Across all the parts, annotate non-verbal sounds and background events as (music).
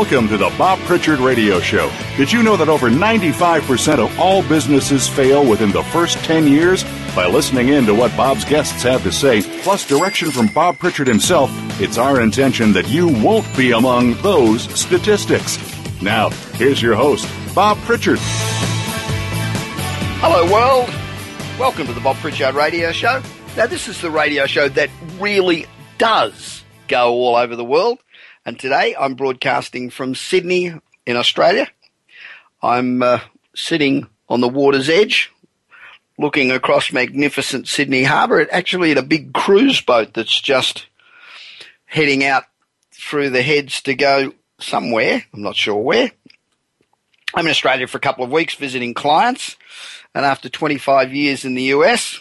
Welcome to the Bob Pritchard Radio Show. Did you know that over 95% of all businesses fail within the first 10 years? By listening in to what Bob's guests have to say, plus direction from Bob Pritchard himself, it's our intention that you won't be among those statistics. Now, here's your host, Bob Pritchard. Hello, world. Welcome to the Bob Pritchard Radio Show. Now, this is the radio show that really does go all over the world. And today I'm broadcasting from Sydney in Australia. I'm uh, sitting on the water's edge, looking across magnificent Sydney Harbour. Actually, at a big cruise boat that's just heading out through the heads to go somewhere. I'm not sure where. I'm in Australia for a couple of weeks visiting clients, and after 25 years in the US,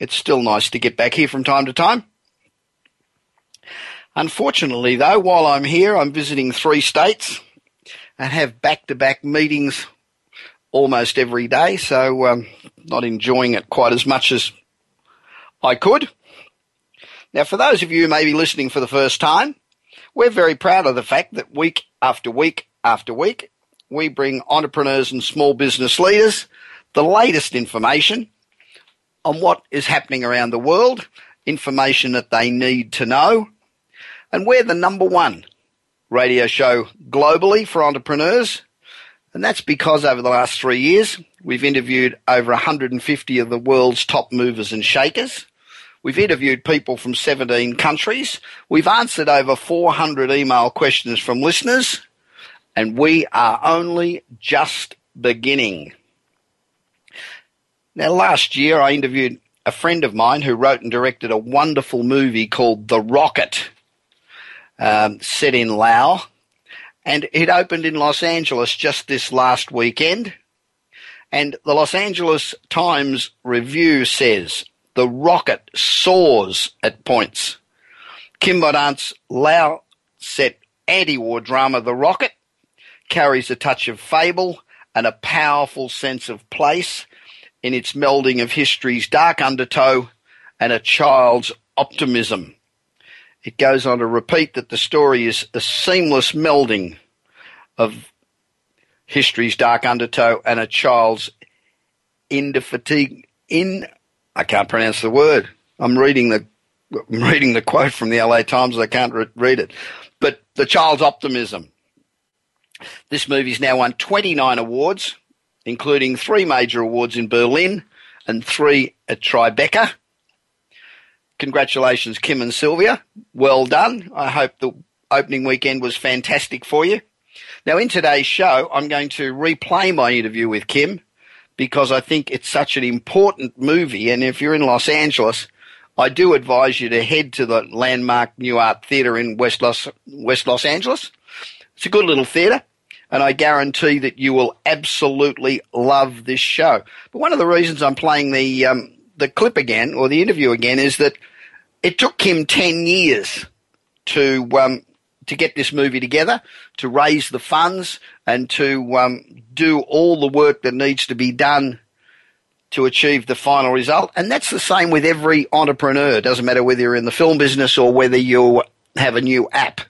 it's still nice to get back here from time to time. Unfortunately, though, while I'm here, I'm visiting three states and have back to back meetings almost every day, so um, not enjoying it quite as much as I could. Now, for those of you who may be listening for the first time, we're very proud of the fact that week after week after week, we bring entrepreneurs and small business leaders the latest information on what is happening around the world, information that they need to know, and we're the number one radio show globally for entrepreneurs. And that's because over the last three years, we've interviewed over 150 of the world's top movers and shakers. We've interviewed people from 17 countries. We've answered over 400 email questions from listeners. And we are only just beginning. Now, last year I interviewed a friend of mine who wrote and directed a wonderful movie called The Rocket um, set in Laos. And it opened in Los Angeles just this last weekend. And the Los Angeles Times Review says the rocket soars at points. Kim Mordaunt's Lao set anti war drama The Rocket carries a touch of fable and a powerful sense of place in its melding of history's dark undertow and a child's optimism. It goes on to repeat that the story is a seamless melding of history's dark undertow and a child's indefatigue in I can't pronounce the word. I'm reading the I'm reading the quote from the LA Times. I can't re- read it, but the child's optimism. This movie's now won 29 awards, including three major awards in Berlin and three at Tribeca. Congratulations, Kim and Sylvia. Well done. I hope the opening weekend was fantastic for you. Now, in today's show, I'm going to replay my interview with Kim because I think it's such an important movie. And if you're in Los Angeles, I do advise you to head to the landmark New Art Theatre in West Los, West Los Angeles. It's a good little theatre, and I guarantee that you will absolutely love this show. But one of the reasons I'm playing the um, the clip again or the interview again is that it took him 10 years to um, to get this movie together, to raise the funds, and to um, do all the work that needs to be done to achieve the final result. And that's the same with every entrepreneur. It doesn't matter whether you're in the film business or whether you have a new app.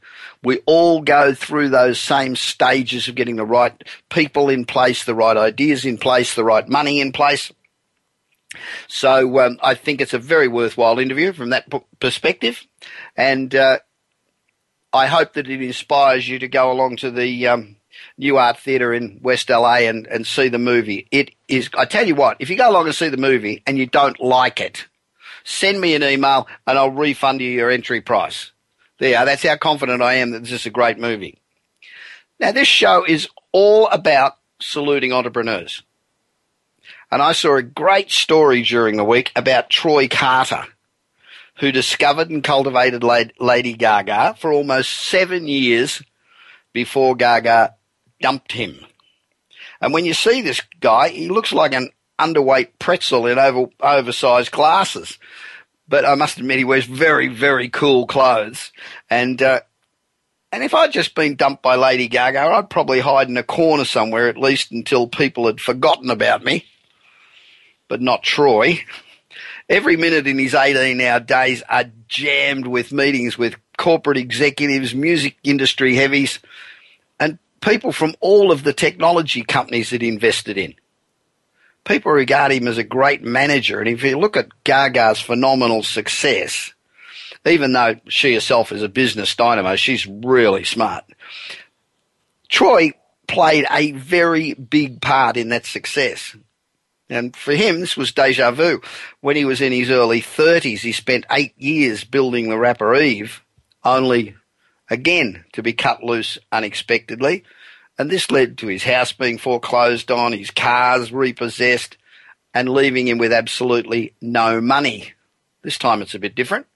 We all go through those same stages of getting the right people in place, the right ideas in place, the right money in place. So um, I think it's a very worthwhile interview from that perspective, and uh, I hope that it inspires you to go along to the um, New Art Theatre in West LA and, and see the movie. It is. I tell you what, if you go along and see the movie and you don't like it, send me an email and I'll refund you your entry price. There, that's how confident I am that this is a great movie. Now, this show is all about saluting entrepreneurs. And I saw a great story during the week about Troy Carter, who discovered and cultivated Lady Gaga for almost seven years before Gaga dumped him. And when you see this guy, he looks like an underweight pretzel in over, oversized glasses. But I must admit, he wears very, very cool clothes. And uh, and if I'd just been dumped by Lady Gaga, I'd probably hide in a corner somewhere at least until people had forgotten about me but not Troy. Every minute in his 18 hour days are jammed with meetings with corporate executives, music industry heavies, and people from all of the technology companies that invested in. People regard him as a great manager. And if you look at Gaga's phenomenal success, even though she herself is a business dynamo, she's really smart. Troy played a very big part in that success. And for him, this was deja vu. When he was in his early 30s, he spent eight years building the Rapper Eve, only again to be cut loose unexpectedly. And this led to his house being foreclosed on, his cars repossessed, and leaving him with absolutely no money. This time it's a bit different.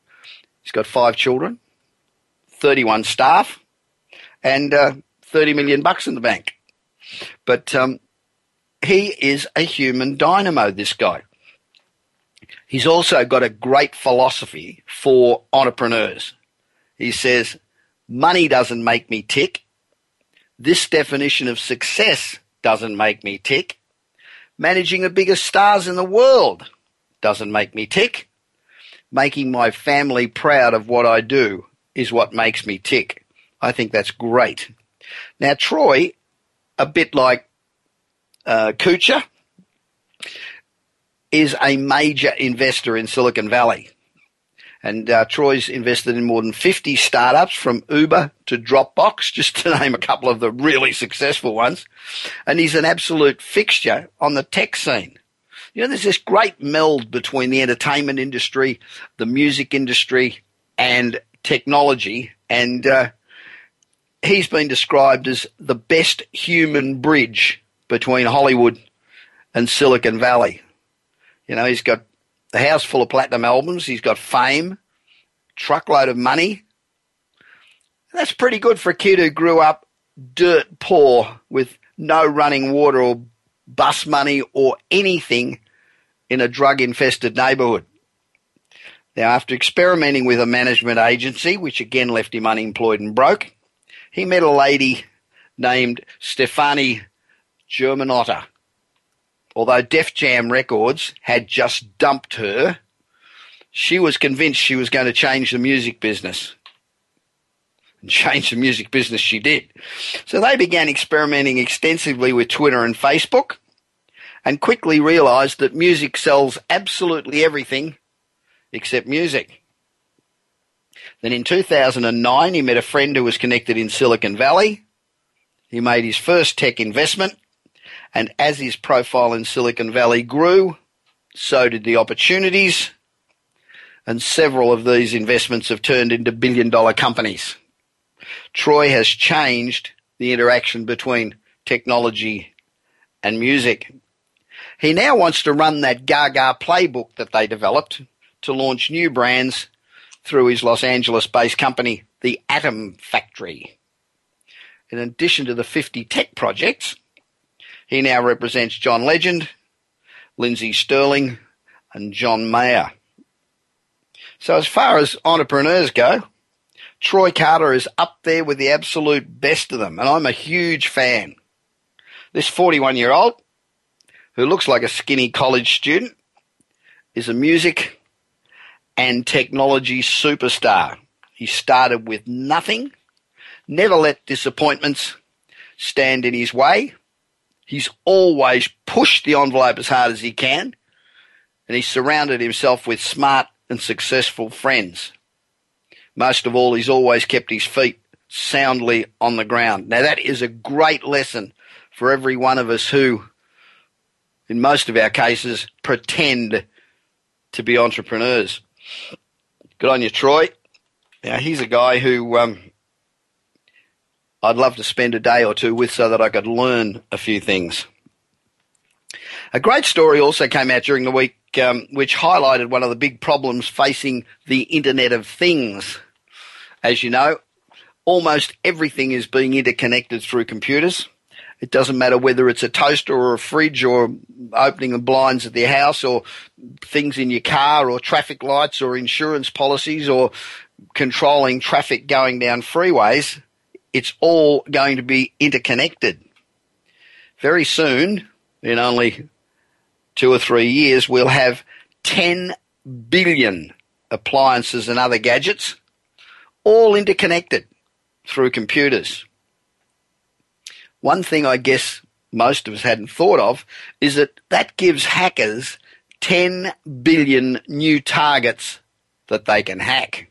He's got five children, 31 staff, and uh, 30 million bucks in the bank. But um, he is a human dynamo, this guy. He's also got a great philosophy for entrepreneurs. He says, money doesn't make me tick. This definition of success doesn't make me tick. Managing the biggest stars in the world doesn't make me tick. Making my family proud of what I do is what makes me tick. I think that's great. Now, Troy, a bit like uh, Kutcher, is a major investor in Silicon Valley. And uh, Troy's invested in more than 50 startups from Uber to Dropbox, (laughs) just to name a couple of the really successful ones. And he's an absolute fixture on the tech scene. You know, there's this great meld between the entertainment industry, the music industry, and technology. And uh, he's been described as the best human bridge between Hollywood and Silicon Valley. You know, he's got a house full of platinum albums, he's got fame, truckload of money. That's pretty good for a kid who grew up dirt poor with no running water or bus money or anything in a drug infested neighbourhood. Now, after experimenting with a management agency, which again left him unemployed and broke, he met a lady named Stefani Germanotta. Although Def Jam Records had just dumped her, she was convinced she was going to change the music business. And change the music business she did. So they began experimenting extensively with Twitter and Facebook and quickly realized that music sells absolutely everything except music. Then in 2009, he met a friend who was connected in Silicon Valley. He made his first tech investment and as his profile in Silicon Valley grew, so did the opportunities. And several of these investments have turned into billion dollar companies. Troy has changed the interaction between technology and music. He now wants to run that Gaga playbook that they developed to launch new brands through his Los Angeles based company, the Atom Factory. In addition to the 50 tech projects, he now represents John Legend, Lindsey Stirling, and John Mayer. So as far as entrepreneurs go, Troy Carter is up there with the absolute best of them, and I'm a huge fan. This 41 year old, who looks like a skinny college student, is a music and technology superstar. He started with nothing, never let disappointments stand in his way, He's always pushed the envelope as hard as he can, and he's surrounded himself with smart and successful friends. Most of all, he's always kept his feet soundly on the ground. Now, that is a great lesson for every one of us who, in most of our cases, pretend to be entrepreneurs. Good on you, Troy. Now, he's a guy who um, I'd love to spend a day or two with so that I could learn a few things. A great story also came out during the week um, which highlighted one of the big problems facing the Internet of Things. As you know, almost everything is being interconnected through computers. It doesn't matter whether it's a toaster or a fridge or opening the blinds of your house or things in your car or traffic lights or insurance policies or controlling traffic going down freeways it's all going to be interconnected. Very soon, in only two or three years, we'll have 10 billion appliances and other gadgets all interconnected through computers. one thing I guess most of us hadn't thought of is that that gives hackers 10 billion new targets that they can hack.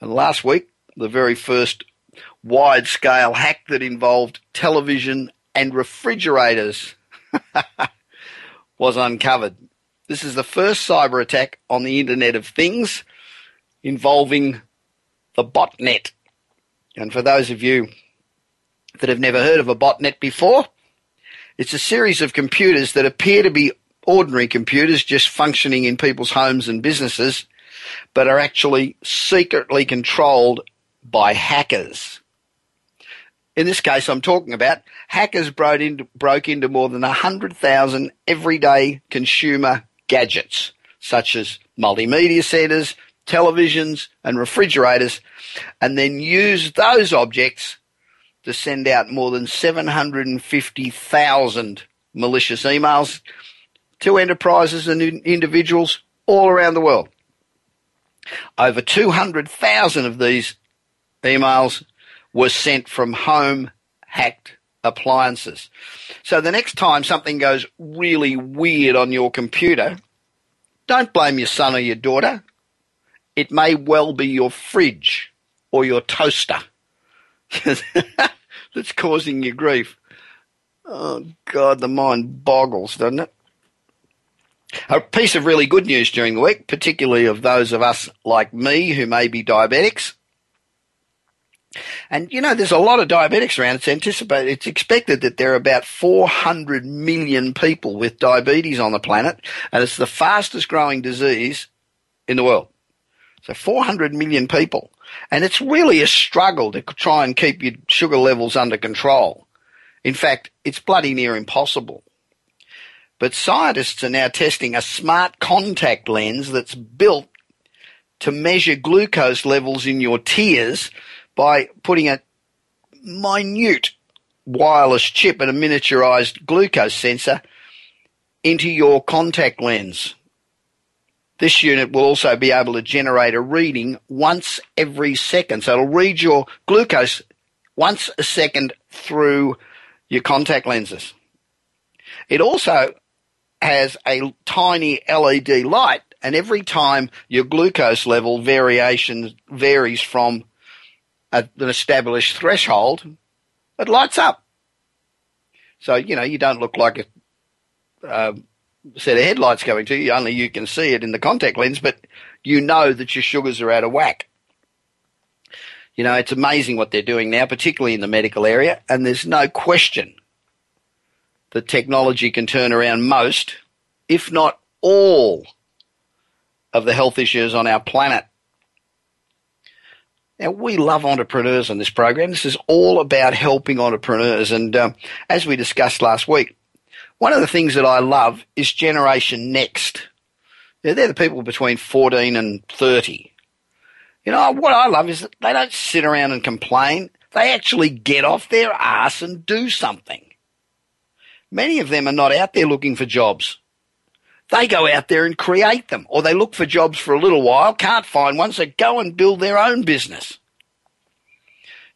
And last week, the very first wide scale hack that involved television and refrigerators (laughs) was uncovered. This is the first cyber attack on the Internet of Things involving the botnet. And for those of you that have never heard of a botnet before, it's a series of computers that appear to be ordinary computers just functioning in people's homes and businesses, but are actually secretly controlled by hackers. In this case, I'm talking about hackers broke into, broke into more than 100,000 everyday consumer gadgets, such as multimedia centers, televisions, and refrigerators, and then used those objects to send out more than 750,000 malicious emails to enterprises and individuals all around the world. Over 200,000 of these emails were sent from home hacked appliances. So the next time something goes really weird on your computer, don't blame your son or your daughter. It may well be your fridge or your toaster (laughs) that's causing you grief. Oh, God, the mind boggles, doesn't it? A piece of really good news during the week, particularly of those of us like me who may be diabetics. And you know, there's a lot of diabetics around. It's anticipated, it's expected that there are about 400 million people with diabetes on the planet, and it's the fastest growing disease in the world. So 400 million people. And it's really a struggle to try and keep your sugar levels under control. In fact, it's bloody near impossible. But scientists are now testing a smart contact lens that's built to measure glucose levels in your tears by putting a minute wireless chip and a miniaturized glucose sensor into your contact lens. This unit will also be able to generate a reading once every second. So it'll read your glucose once a second through your contact lenses. It also has a tiny LED light and every time your glucose level variation varies from an established threshold, it lights up. So, you know, you don't look like a, uh, set of headlights going to you. Only you can see it in the contact lens, but you know that your sugars are out of whack. You know, it's amazing what they're doing now, particularly in the medical area, and there's no question that technology can turn around most, if not all, of the health issues on our planet. Now, we love entrepreneurs on this program. This is all about helping entrepreneurs. And um, as we discussed last week, one of the things that I love is Generation Next. They're the people between 14 and 30. You know, what I love is that they don't sit around and complain. They actually get off their ass and do something. Many of them are not out there looking for jobs. They go out there and create them, or they look for jobs for a little while, can't find one, so go and build their own business.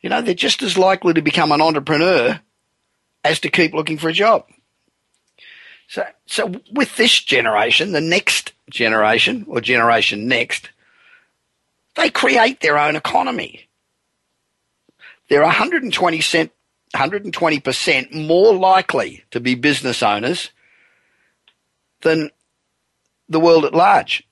You know, they're just as likely to become an entrepreneur as to keep looking for a job. So, so with this generation, the next generation or generation next, they create their own economy. They're 120 cent, 120% more likely to be business owners than the world at large.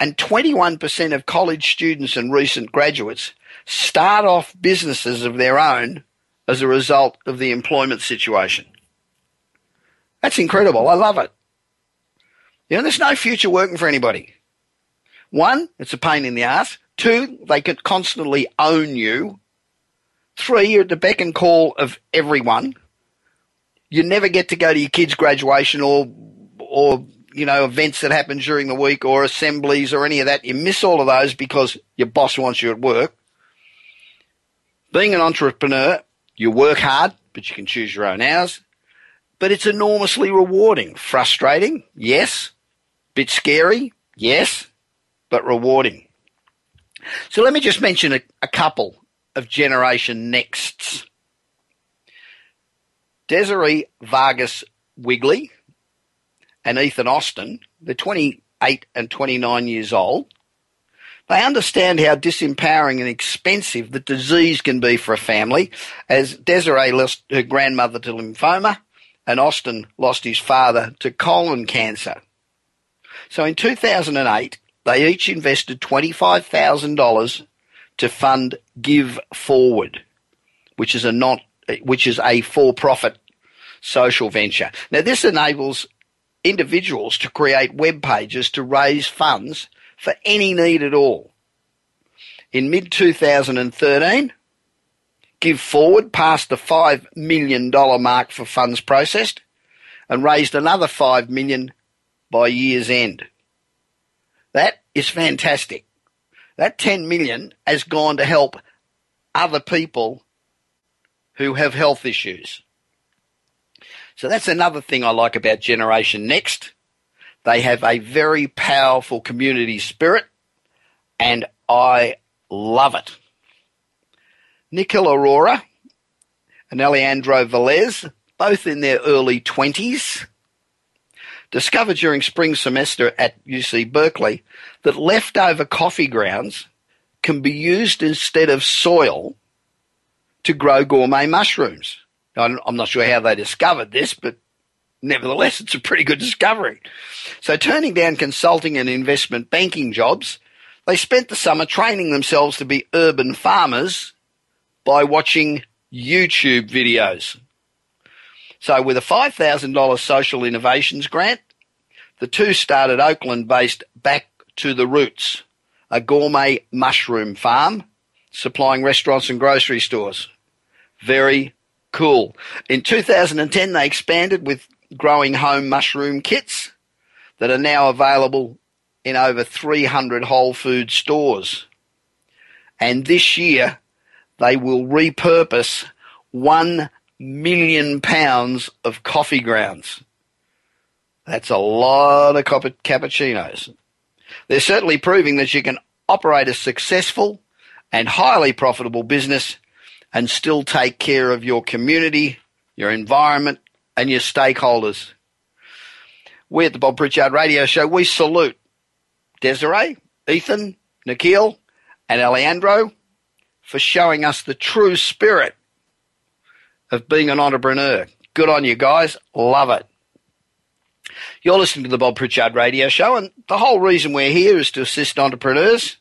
And 21% of college students and recent graduates start off businesses of their own as a result of the employment situation. That's incredible. I love it. You know, there's no future working for anybody. One, it's a pain in the ass. Two, they could constantly own you. Three, you're at the beck and call of everyone. You never get to go to your kid's graduation or, or, you know, events that happen during the week or assemblies or any of that. You miss all of those because your boss wants you at work. Being an entrepreneur, you work hard, but you can choose your own hours but it's enormously rewarding. Frustrating, yes. Bit scary, yes, but rewarding. So let me just mention a, a couple of Generation Nexts. Desiree Vargas Wigley and Ethan Austin, they're 28 and 29 years old. They understand how disempowering and expensive the disease can be for a family, as Desiree lost her grandmother to lymphoma and Austin lost his father to colon cancer. So in 2008, they each invested $25,000 to fund Give Forward, which is a not, which is a for-profit social venture. Now this enables individuals to create web pages to raise funds for any need at all. In mid 2013, Give Forward passed the $5 million mark for funds processed and raised another 5 million by year's end. That is fantastic. That 10 million has gone to help other people who have health issues. So that's another thing I like about Generation Next. They have a very powerful community spirit and I love it. Nikhil Arora and Alejandro Velez, both in their early 20s, discovered during spring semester at UC Berkeley that leftover coffee grounds can be used instead of soil to grow gourmet mushrooms. I'm not sure how they discovered this, but nevertheless, it's a pretty good discovery. So turning down consulting and investment banking jobs, they spent the summer training themselves to be urban farmers by watching YouTube videos. So with a $5,000 social innovations grant, the two started Oakland based Back to the Roots, a gourmet mushroom farm supplying restaurants and grocery stores. Very cool. In 2010, they expanded with growing home mushroom kits that are now available in over 300 Whole Food stores. And this year, they will repurpose 1 million pounds of coffee grounds. That's a lot of cappuccinos. They're certainly proving that you can operate a successful and highly profitable business and still take care of your community, your environment, and your stakeholders. We at the Bob Pritchard Radio Show, we salute Desiree, Ethan, Nikhil, and Alejandro for showing us the true spirit of being an entrepreneur. Good on you guys. Love it. You're listening to the Bob Pritchard Radio Show, and the whole reason we're here is to assist entrepreneurs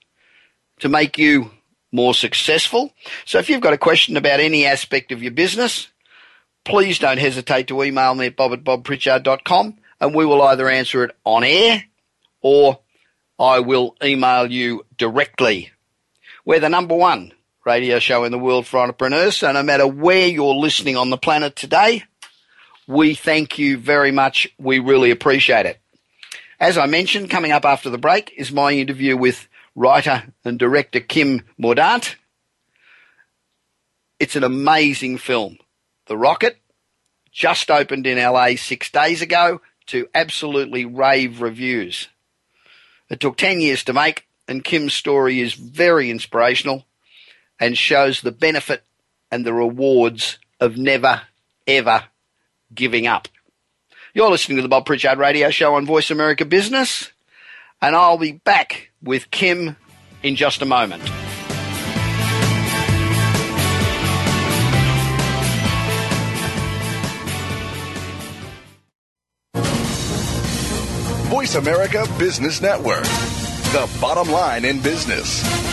to make you more successful. So if you've got a question about any aspect of your business, please don't hesitate to email me at bob at bobpritchard.com and we will either answer it on air or I will email you directly. We're the number one radio show in the world for entrepreneurs. So no matter where you're listening on the planet today, we thank you very much. We really appreciate it. As I mentioned, coming up after the break is my interview with writer and director Kim Mordaunt. It's an amazing film. The Rocket just opened in LA six days ago to absolutely rave reviews. It took 10 years to make, and Kim's story is very inspirational and shows the benefit and the rewards of never, ever giving up. You're listening to the Bob Pritchard Radio Show on Voice America Business, and I'll be back with Kim in just a moment. Voice America Business Network, the bottom line in business.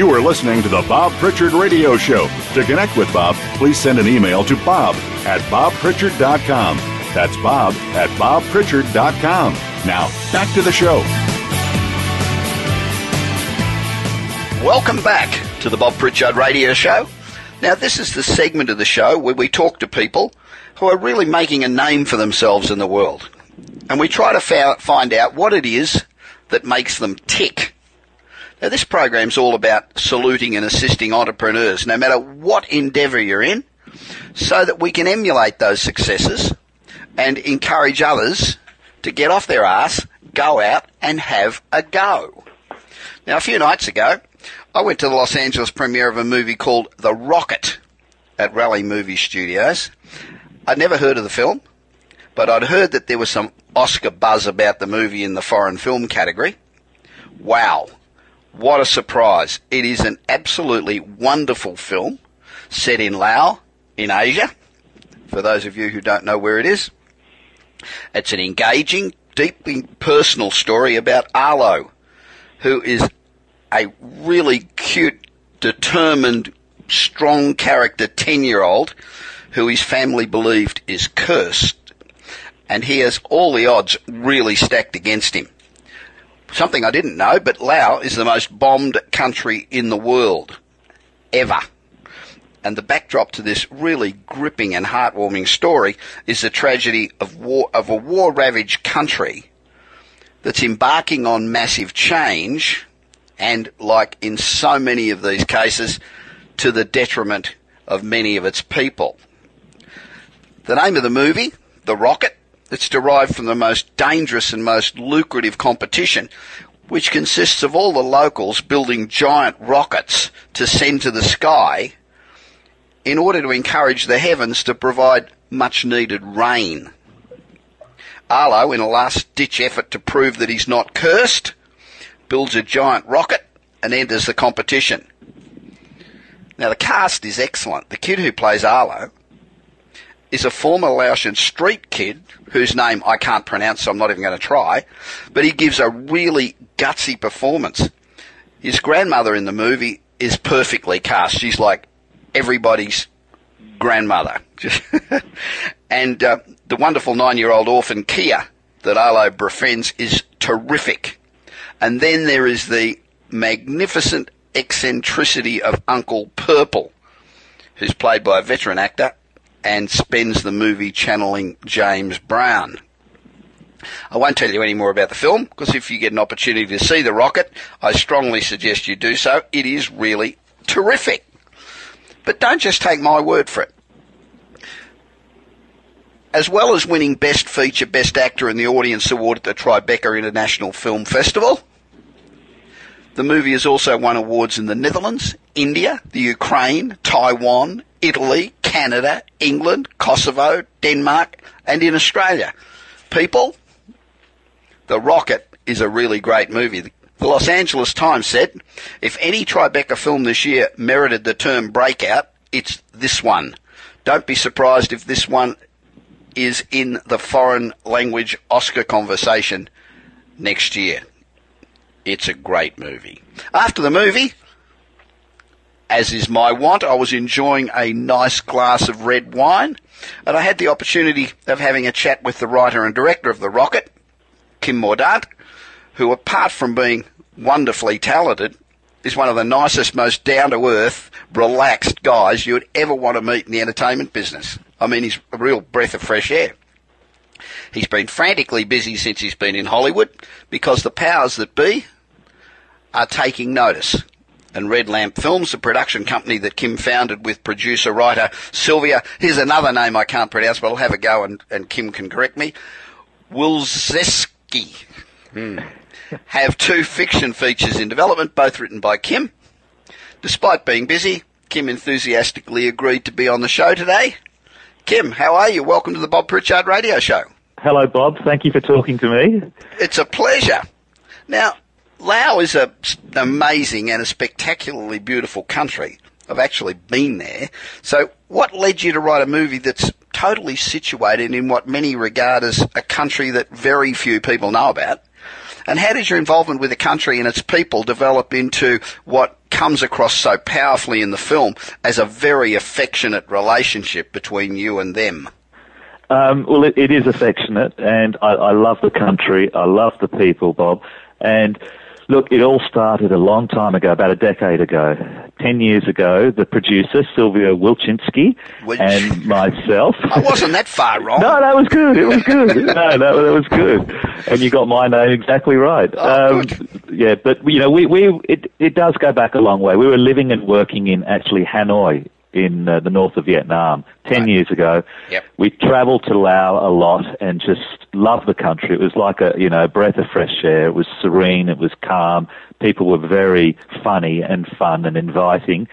You are listening to the Bob Pritchard Radio Show. To connect with Bob, please send an email to bob at bobpritchard.com. That's bob at bobpritchard.com. Now, back to the show. Welcome back to the Bob Pritchard Radio Show. Now, this is the segment of the show where we talk to people who are really making a name for themselves in the world. And we try to find out what it is that makes them tick. Now, this program's all about saluting and assisting entrepreneurs, no matter what endeavour you're in, so that we can emulate those successes and encourage others to get off their ass, go out and have a go. Now, a few nights ago, I went to the Los Angeles premiere of a movie called The Rocket at Raleigh Movie Studios. I'd never heard of the film, but I'd heard that there was some Oscar buzz about the movie in the foreign film category. Wow. What a surprise. It is an absolutely wonderful film set in Laos in Asia. For those of you who don't know where it is, it's an engaging, deeply personal story about Ahlo, who is a really cute, determined, strong character 10 year old who his family believed is cursed. And he has all the odds really stacked against him something I didn't know, but Laos is the most bombed country in the world ever. And the backdrop to this really gripping and heartwarming story is the tragedy of war, of a war ravaged country that's embarking on massive change and like in so many of these cases to the detriment of many of its people. The name of the movie, The Rocket, that's derived from the most dangerous and most lucrative competition, which consists of all the locals building giant rockets to send to the sky in order to encourage the heavens to provide much needed rain. Ahlo, in a last ditch effort to prove that he's not cursed, builds a giant rocket and enters the competition. Now the cast is excellent. The kid who plays Ahlo is a former Laotian street kid whose name I can't pronounce, so I'm not even going to try, but he gives a really gutsy performance. His grandmother in the movie is perfectly cast. She's like everybody's grandmother. (laughs) and uh, the wonderful nine-year-old orphan Kia that Ahlo befriends is terrific. And then there is the magnificent eccentricity of Uncle Purple, who's played by a veteran actor and spends the movie channeling James Brown. I won't tell you any more about the film because if you get an opportunity to see The Rocket, I strongly suggest you do so. It is really terrific. But don't just take my word for it. As well as winning Best Feature, Best Actor in the Audience Award at the Tribeca International Film Festival, the movie has also won awards in the Netherlands, India, the Ukraine, Taiwan, Italy, Canada, England, Kosovo, Denmark, and in Australia. People, The Rocket is a really great movie. The Los Angeles Times said, if any Tribeca film this year merited the term breakout, it's this one. Don't be surprised if this one is in the foreign language Oscar conversation next year. It's a great movie. After the movie, as is my wont, I was enjoying a nice glass of red wine, and I had the opportunity of having a chat with the writer and director of The Rocket, Kim Mordaunt, who, apart from being wonderfully talented, is one of the nicest, most down to earth, relaxed guys you would ever want to meet in the entertainment business. I mean, he's a real breath of fresh air. He's been frantically busy since he's been in Hollywood because the powers that be are taking notice and Red Lamp Films, the production company that Kim founded with producer writer Sylvia. Here's another name I can't pronounce, but I'll have a go and, and Kim can correct me. Wilzeski. Mm. (laughs) have two fiction features in development, both written by Kim. Despite being busy, Kim enthusiastically agreed to be on the show today. Kim, how are you? Welcome to the Bob Pritchard Radio Show. Hello, Bob. Thank you for talking to me. It's a pleasure. Now, Laos is a, an amazing and a spectacularly beautiful country. I've actually been there. So, what led you to write a movie that's totally situated in what many regard as a country that very few people know about? And how does your involvement with the country and its people develop into what comes across so powerfully in the film as a very affectionate relationship between you and them? Um, well, it, it is affectionate, and I, I love the country. I love the people, Bob. And look, it all started a long time ago, about a decade ago. Ten years ago, the producer, Sylvia Wilczynski, and myself. (laughs) I wasn't that far (laughs) wrong. No, that was good. It was good. (laughs) no, that, that was good. And you got my name exactly right. Oh, um, yeah, but you know, we, we it it does go back a long way. We were living and working in actually Hanoi in uh, the north of Vietnam ten Right. years ago. Yep. We travelled to Laos a lot and just loved the country. It was like a you know a breath of fresh air. It was serene. It was calm. People were very funny and fun and inviting.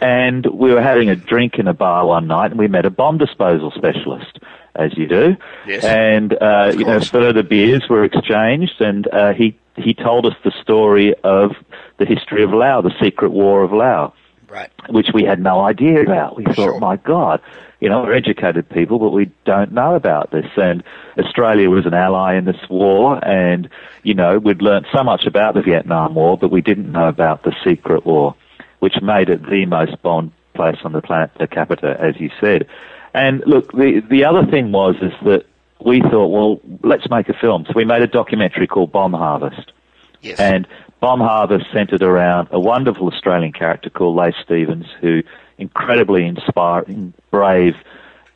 And we were having a drink in a bar one night, and we met a bomb disposal specialist, as you do. Yes. And uh, you know, further beers were exchanged, and uh, he he told us the story of the history of Laos, the secret war of Laos Right. which we had no idea about. We thought, Sure. my God, you know, we're educated people, but we don't know about this. And Australia was an ally in this war, and, you know, we'd learnt so much about the Vietnam War, but we didn't know about the secret war, which made it the most bombed place on the planet per capita, as you said. And look, the, the other thing was is that we thought, well, let's make a film. So we made a documentary called Bomb Harvest. Yes. And Bomb Harvest centered around a wonderful Australian character called Laith Stevens, who incredibly inspiring, brave,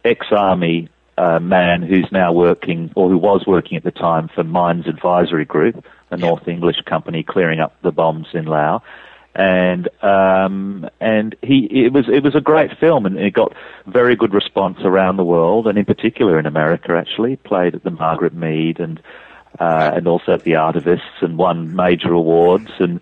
ex-army uh, man who's now working, or who was working at the time for Mines Advisory Group, a North English company clearing up the bombs in Laos. And um, and he it was it was a great film, and it got very good response around the world, and in particular in America. Actually, played at the Margaret Mead and uh, and also at the Artivists and won major awards. And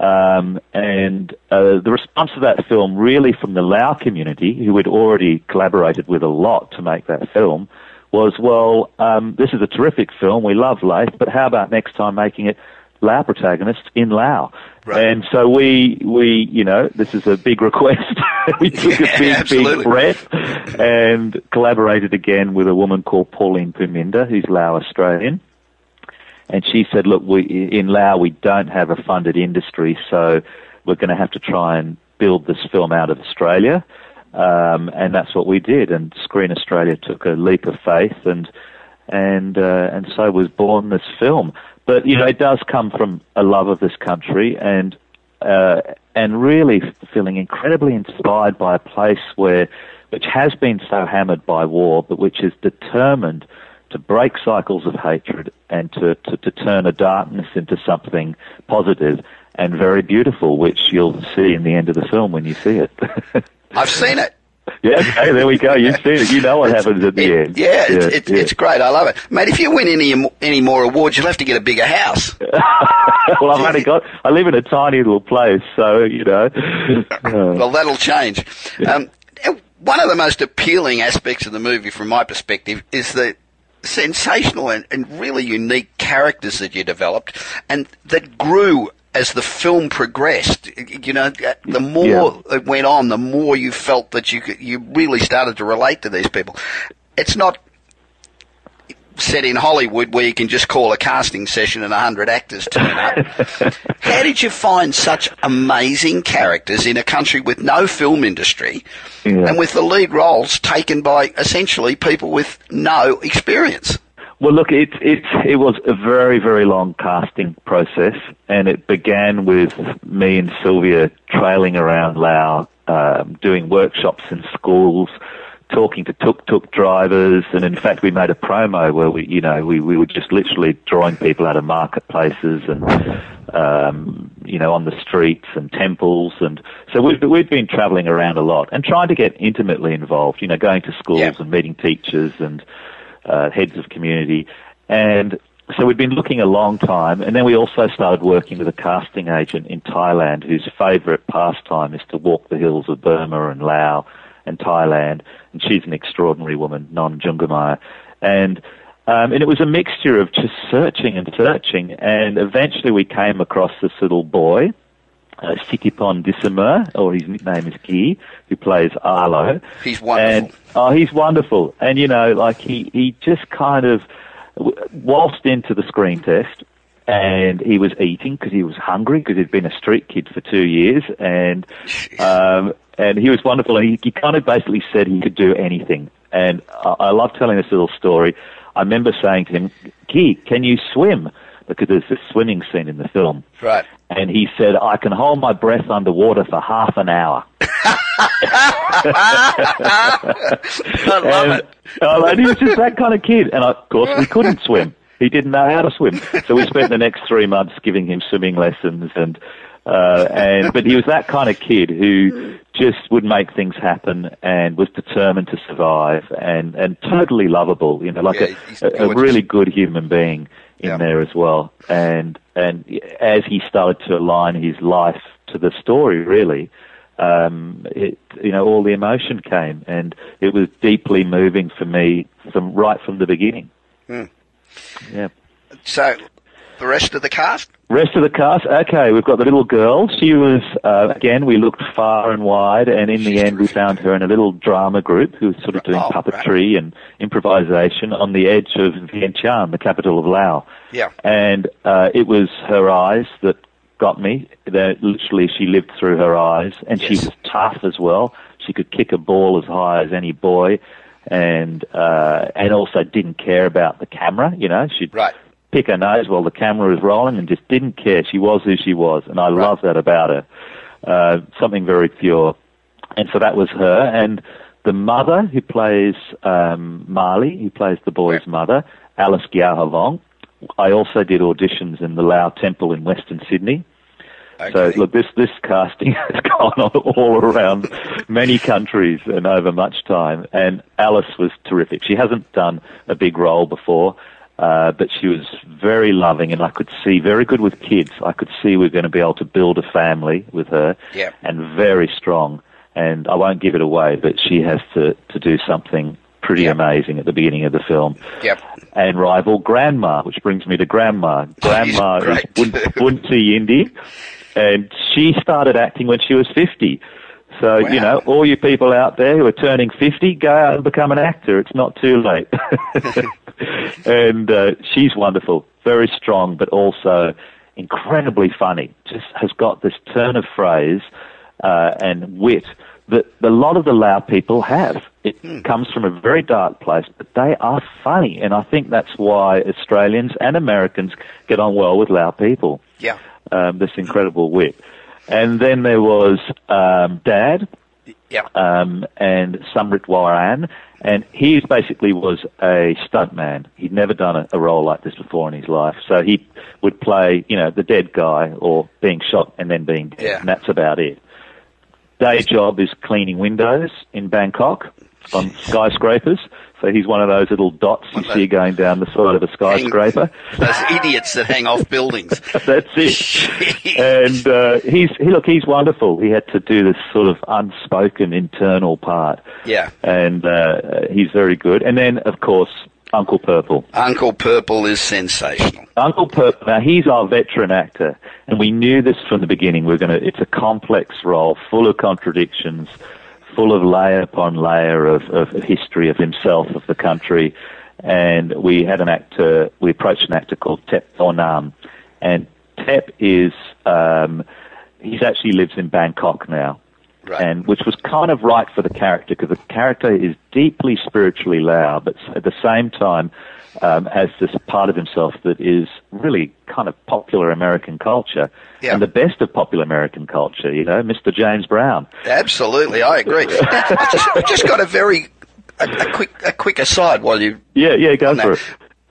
um, and uh, the response to that film really from the Lao community who had already collaborated with a lot to make that film was well um, this is a terrific film. We love Laos but how about next time making it Lao protagonists in Lao? Right. and so we we you know this is a big request. (laughs) We took Yeah, a big absolutely. big breath and collaborated again with a woman called Pauline Phoumindr who's Lao Australian and she said, "Look, we in Lao we don't have a funded industry, so we're going to have to try and build this film out of Australia." Um, and that's what we did. And Screen Australia took a leap of faith, and and uh, and so was born this film. But you know, it does come from a love of this country, and uh, and really feeling incredibly inspired by a place where, which has been so hammered by war, but which is determined to break cycles of hatred and to, to, to turn a darkness into something positive and very beautiful, which you'll see in the end of the film when you see it. (laughs) I've seen it. yeah, okay, there we go. You've seen it. You know what happens at the It- end. yeah, it's, it's, yeah. it's great. I love it, mate. If you win any any more awards, you'll have to get a bigger house. (laughs) well, I've only got. I live in a tiny little place, so you know. (laughs) Well, that'll change. Um, one of the most appealing aspects of the movie, from my perspective, is the sensational and, and really unique characters that you developed, and that grew as the film progressed. You know, uh, the more it went on, the more you felt that you could, you really started to relate to these people. It's not set in Hollywood where you can just call a casting session and a hundred actors turn up. (laughs) How did you find such amazing characters in a country with no film industry Yeah. and with the lead roles taken by essentially people with no experience? Well, look, it it it was a very very long casting process, and it began with me and Sylvia trailing around Lao, um, doing workshops in schools, talking to tuk tuk drivers, and in fact, we made a promo where we, you know, we we were just literally drawing people out of marketplaces and. Um, you know, on the streets and temples, and so we've we've been travelling around a lot and trying to get intimately involved. You know, going to schools Yeah. and meeting teachers and uh, heads of community. And so we'd been looking a long time, and then we also started working with a casting agent in Thailand whose favourite pastime is to walk the hills of Burma and Laos and Thailand. And she's an extraordinary woman, Non Jungamaya. And Um, and it was a mixture of just searching and searching, and eventually we came across this little boy, uh, Sitthiphon Disamoe, or his nickname is Guy, who plays Ahlo. He's wonderful. And, oh, he's wonderful. And, you know, like he, he just kind of w- waltzed into the screen test and he was eating because he was hungry because he'd been a street kid for two years and, um, and he was wonderful. And he, he kind of basically said he could do anything. And I, I love telling this little story. I remember saying to him, Guy, can you swim? Because there's this swimming scene in the film. Right. And he said, I can hold my breath underwater for half an hour. (laughs) (laughs) I love and, it. and he was just that kind of kid. And of course, we couldn't swim. He didn't know how to swim. So we spent the next three months giving him swimming lessons and, uh, and, but he was that kind of kid who just would make things happen and was determined to survive and, and totally lovable, you know, like Yeah, a, a, a really good human being in Yeah. there as well. And, and as he started to align his life to the story, really, um, it, you know, all the emotion came, and it was deeply moving for me from right from the beginning. Hmm. Yeah. So, the rest of the cast? Rest of the cast, okay, we've got the little girl. She was, uh, again, we looked far and wide, and in the end we found her in a little drama group who was sort of doing Oh, right. puppetry and improvisation on the edge of Vientiane, the capital of Laos. Yeah. And uh, it was her eyes that got me. That literally, she lived through her eyes, and she was tough as well. She could kick a ball as high as any boy, and uh, and also didn't care about the camera. You know, she'd Right. pick her nose while the camera was rolling, and just didn't care. She was who she was, and I love that about her. Uh, something very pure, and so that was her. And the mother who plays um, Marley, who plays the boy's mother, Alice Keohavong. I also did auditions in the Lao Temple in Western Sydney. So look, this this casting (laughs) has gone on all around many countries and over much time. And Alice was terrific. She hasn't done a big role before, uh, but she was very loving, and I could see very good with kids. I could see we're going to be able to build a family with her, Yeah. and very strong. And I won't give it away, but she has to to do something pretty Yeah. amazing at the beginning of the film Yep. and rival Grandma, which brings me to Grandma. (laughs) Grandma is great. Bun- Yindi, and she started acting when she was 50. So, you know, all you people out there who are turning 50, go out and become an actor. It's not too late. (laughs) and uh, she's wonderful, very strong, but also incredibly funny. Just has got this turn of phrase uh, and wit that a lot of the Lao people have. It comes from a very dark place, but they are funny, and I think that's why Australians and Americans get on well with Lao people. Yeah. Um, this incredible whip. And then there was um, Dad, Yeah. um, and Sumrit Warin, and he basically was a stuntman. He'd never done a, a role like this before in his life, so he would play, you know, the dead guy or being shot and then being dead, Yeah. and that's about it. Day job is cleaning windows in Bangkok on (laughs) skyscrapers. So he's one of those little dots you see going down the side of a skyscraper. Those idiots that hang off buildings. (laughs) That's it. and uh, he's he, look, he's wonderful. He had to do this sort of unspoken internal part, Yeah. and uh, he's very good. And then, of course, Uncle Purple. Uncle Purple is sensational. Uncle Purple. Now he's our veteran actor, and we knew this from the beginning. We're going to. It's a complex role, full of contradictions, full of layer upon layer of, of history of himself, of the country. And we had an actor. We approached an actor called Thep Phongam, and Thep is. Um, he's actually lives in Bangkok now Right. and which was kind of right for the character because the character is deeply spiritually loud, but at the same time um, has this part of himself that is really kind of popular American culture Yeah. and the best of popular American culture. You know, Mr. James Brown. Absolutely, I agree. Now, (laughs) I just, I just got a very a, a quick a quick aside while you. Yeah, yeah, go for that.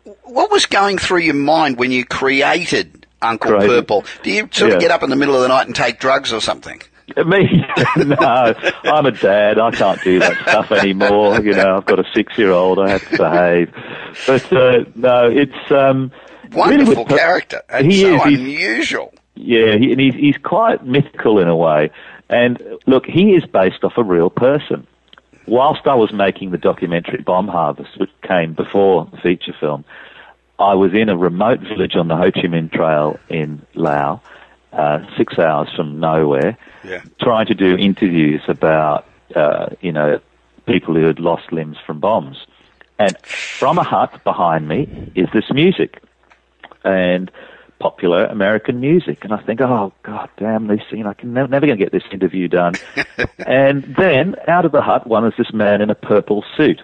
it. What was going through your mind when you created Uncle Created- Purple? Do you sort of get up in the middle of the night and take drugs or something? (laughs) Me? no, I'm a dad. I can't do that stuff anymore. You know, I've got a six-year-old. I have to behave. But uh, no, it's um, really with Wonderful character and He so is. Unusual. Yeah, he, and he's, he's quite mythical in a way. And look, he is based off a real person. whilst I was making the documentary Bomb Harvest, which came before the feature film, I was in a remote village on the Ho Chi Minh Trail in Laos, uh, six hours from nowhere, Yeah. trying to do interviews about, uh, you know, people who had lost limbs from bombs. And from a hut behind me is this music and popular American music. And I think, oh, god damn, this, you know, I can never, never going to get this interview done. (laughs) and then out of the hut, one is this man in a purple suit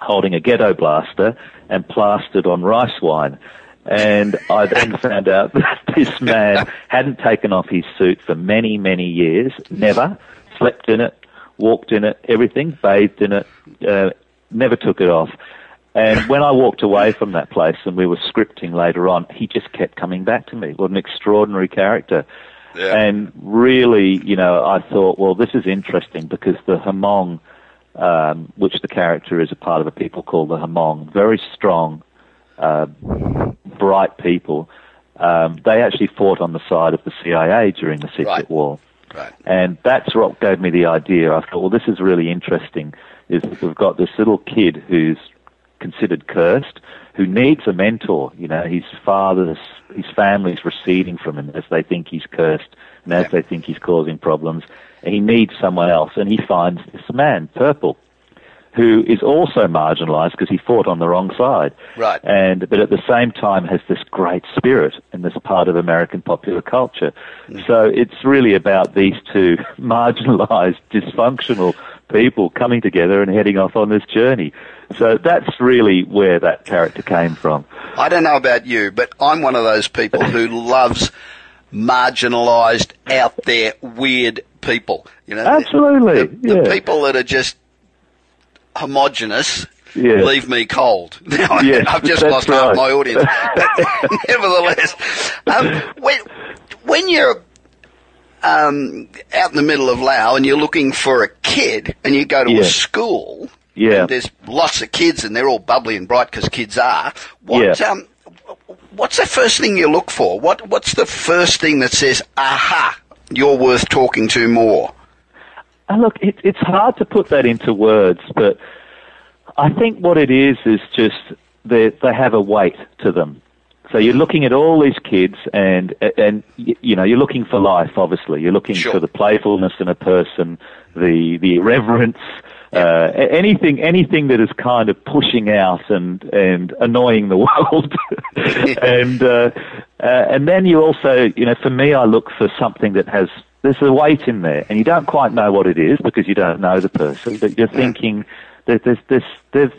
holding a ghetto blaster and plastered on rice wine. And I then (laughs) found out that this man hadn't taken off his suit for many, many years, never slept in it, walked in it, everything, bathed in it, uh, never took it off. And when I walked away from that place and we were scripting later on, he just kept coming back to me. What an extraordinary character. Yeah. And really, you know, I thought, well, this is interesting because the Hmong, um, which the character is a part of a people called the Hmong, very strong, uh, bright people. Um, they actually fought on the side of the CIA during the Secret Right. War. Right. And that's what gave me the idea. I thought, well, this is really interesting. Is we've got this little kid who's considered cursed, who needs a mentor. You know, his father's, his family's receding from him as they think he's cursed and as Yeah. they think he's causing problems. And he needs someone else, and he finds this man, Purple, who is also marginalised because he fought on the wrong side. Right. And but at the same time has this great spirit and this part of American popular culture. Hmm. So it's really about these two (laughs) marginalised, dysfunctional people coming together and heading off on this journey. So that's really where that character came from. I don't know about you, but I'm one of those people who (laughs) loves marginalised, out there, weird people. You know, Absolutely, the, the yeah. people that are just homogenous. Yeah. Leave me cold. (laughs) Now, Yes, I've just lost half my audience. But (laughs) (laughs) nevertheless, um, when, when you're um, out in the middle of Lao and you're looking for a kid and you go to Yeah. a school, Yeah. and there's lots of kids and they're all bubbly and bright because kids are. What, Yeah. um, what's the first thing you look for? What What's the first thing that says, aha, you're worth talking to more? Look, it, it's hard to put that into words, but I think what it is is just they they have a weight to them. So you're looking at all these kids, and and you know you're looking for life. Obviously, you're looking Sure. for the playfulness in a person, the the irreverence, uh, anything anything that is kind of pushing out and and annoying the (laughs) world. (laughs) and uh, uh, and then you also, you know, for me, I look for something that has there's a weight in there, and you don't quite know what it is because you don't know the person, but you're thinking that there's this there's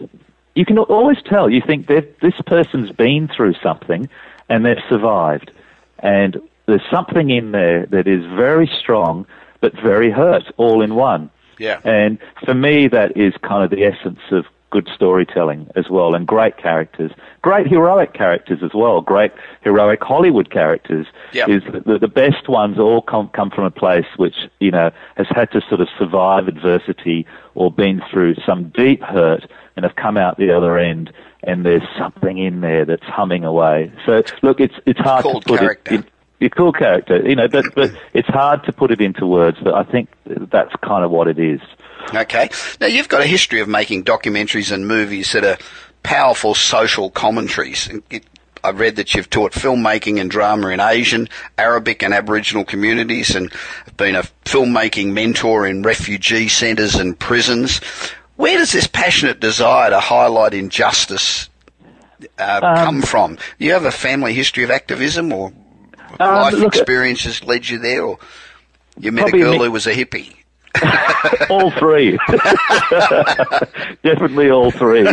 you can always tell. You think that this person's been through something and they've survived, and there's something in there that is very strong but very hurt, all in one. Yeah. And for me, that is kind of the essence of good storytelling as well, and great characters, great heroic characters as well, great heroic Hollywood characters. Yeah. Is the, the best ones all come come from a place which you know has had to sort of survive adversity or been through some deep hurt and have come out the other end. And there's something in there that's humming away. So look, it's it's hard to put character. it. In, your cool character, you know, but but (clears throat) it's hard to put it into words. But I think that's kind of what it is. Okay. Now you've got a history of making documentaries and movies that are powerful social commentaries. It, I read that you've taught filmmaking and drama in Asian, Arabic and Aboriginal communities and have been a filmmaking mentor in refugee centres and prisons. Where does this passionate desire to highlight injustice uh, come from? Do you have a family history of activism or Um, life experiences led you there or you met a girl who was a hippie? (laughs) all three. (laughs) Definitely all three.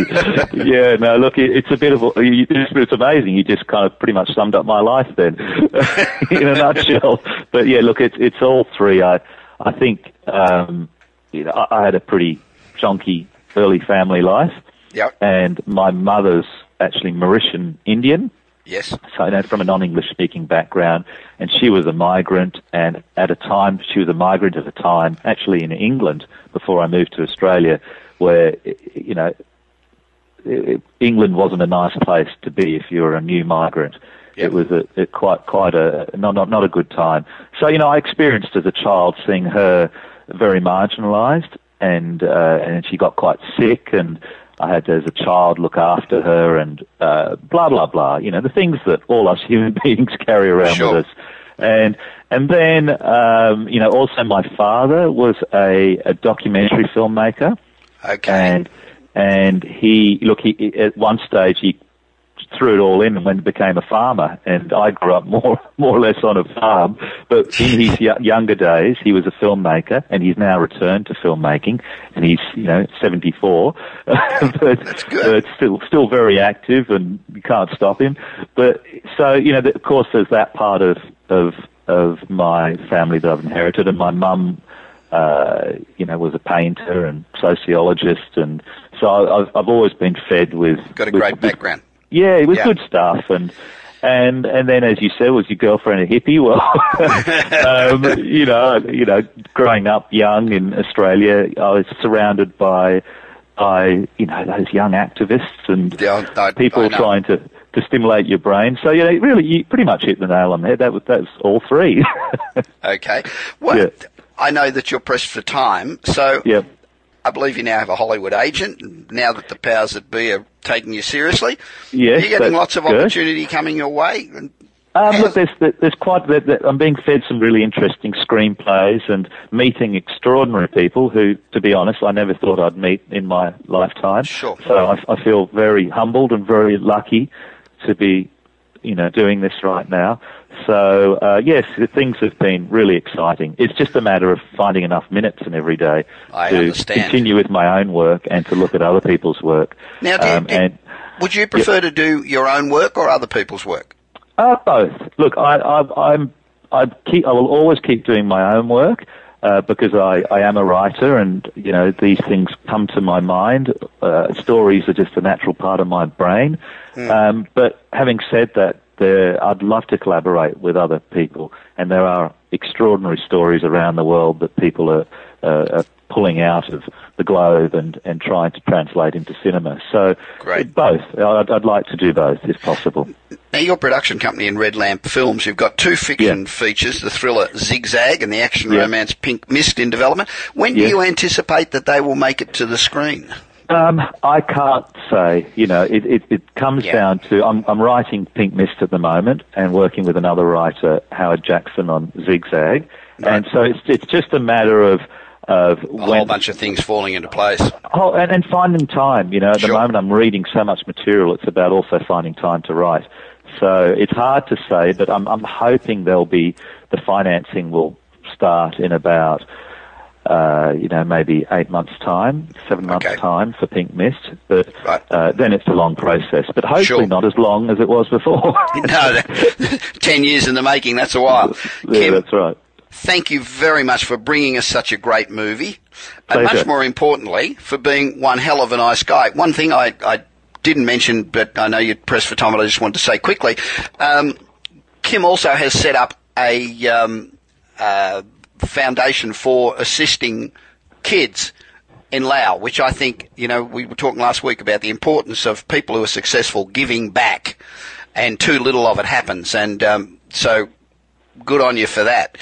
Yeah, no, look, it, it's a bit of a, you- it's, amazing. You just kind of pretty much summed up my life then, (laughs) in a nutshell. But yeah, look, it's it's all three. I I think um, you know I, I had a pretty chonky early family life, Yep. and my mother's actually Mauritian Indian Yes. so you know, from a non-English speaking background, and she was a migrant, and at a time, she was a migrant at a time, actually in England, before I moved to Australia, where, you know, England wasn't a nice place to be if you were a new migrant. Yep. It was a, a quite quite a not, not not a good time. So you know, I experienced as a child seeing her very marginalised, and uh, and she got quite sick, and I had to, as a child, look after her, and uh, blah blah blah. You know, the things that all us (laughs) human beings carry around Sure. with us, and and then um, you know, also my father was a, a documentary filmmaker Okay. and and he look he at one stage he threw it all in and went and became a farmer and I grew up more (laughs) more or less on a farm but in his y- younger days he was a filmmaker and he's now returned to filmmaking and he's you know 74 (laughs) but, That's good. but still still very active and you can't stop him but so you know of course there's that part of of of my family that I've inherited and my mum uh, you know, was a painter and sociologist, and so I- I've I've always been fed with Got a with- great background. Yeah, it was Yeah. good stuff, and and and then as you said, was your girlfriend a hippie? Well, (laughs) um, you know, you know, growing up young in Australia, I was surrounded by by you know those young activists and Yeah, I- people I trying to. To stimulate your brain, so yeah, really, you pretty much hit the nail on the head. That was that was all three. (laughs) Okay. Well, Yeah. I know that you're pressed for time, so yep. I believe you now have a Hollywood agent. Now that the powers that be are taking you seriously, Yes, you're getting lots of good. opportunity coming your way. And Um, look, there's, there's quite. I'm being fed some really interesting screenplays and meeting extraordinary people who, to be honest, I never thought I'd meet in my lifetime. Sure. So I, I feel very humbled and very lucky to be, you know, doing this right now. So uh, yes, things have been really exciting. It's just a matter of finding enough minutes in every day I to understand. continue with my own work and to look at other people's work. now, do you, Um, do- and would you prefer to do your own work or other people's work? Uh, both. Look, I, I, I'm, I keep, I will always keep doing my own work uh, because I, I am a writer, and you know these things come to my mind. Uh, stories are just a natural part of my brain. Um, but having said that, there, I'd love to collaborate with other people, and there are extraordinary stories around the world that people are, uh, are pulling out of the globe and, and trying to translate into cinema. So Great. both. I'd, I'd like to do both if possible. Now, your production company in Red Lamp Films, you've got two fiction Yeah. features, the thriller Zigzag and the action Yeah. romance Pink Mist in development. When do Yeah. you anticipate that they will make it to the screen? Um, I can't say. You know, it, it, it comes Yeah. down to I'm, I'm writing Pink Mist at the moment and working with another writer, Howard Jackson, on Zigzag, and so it's it's just a matter of of A when whole bunch of things falling into place. Oh, and, and finding time. You know, at the moment I'm reading so much material. It's about also finding time to write. So it's hard to say, but I'm I'm hoping there'll be the financing will start in about. Uh, you know, maybe eight months' time, seven months' Okay. time for Pink Mist, but Right. uh, then it's a long process. But hopefully Sure. not as long as it was before. (laughs) no, (laughs) ten years in the making. That's a while. (laughs) yeah, Kim, that's right. thank you very much for bringing us such a great movie, and much more importantly, for being one hell of a nice guy. One thing I, I didn't mention, but I know you're pressed for time, but I just wanted to say quickly. Um, Kim also has set up a um, uh, foundation for assisting kids in Laos, which I think, you know, we were talking last week about the importance of people who are successful giving back, and too little of it happens. And um, so, good on you for that.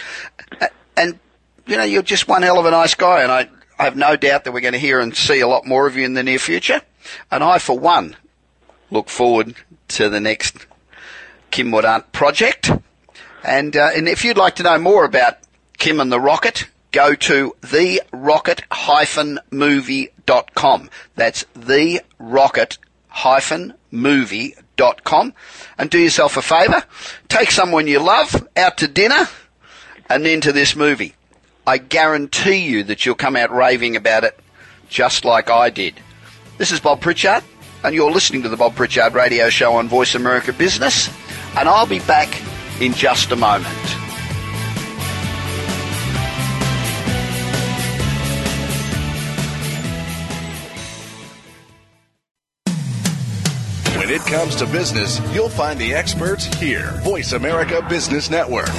And, you know, you're just one hell of a nice guy, and I, I have no doubt that we're going to hear and see a lot more of you in the near future. And I, for one, look forward to the next Kim Mordaunt project. And, uh, and if you'd like to know more about Kim and the Rocket, go to therocket-movie.com. That's therocket-movie.com. And do yourself a favour, take someone you love out to dinner and into this movie. I guarantee you that you'll come out raving about it just like I did. This is Bob Pritchard, and you're listening to the Bob Pritchard Radio Show on Voice America Business, and I'll be back in just a moment. It comes to business, you'll find the experts here. Voice America Business Network.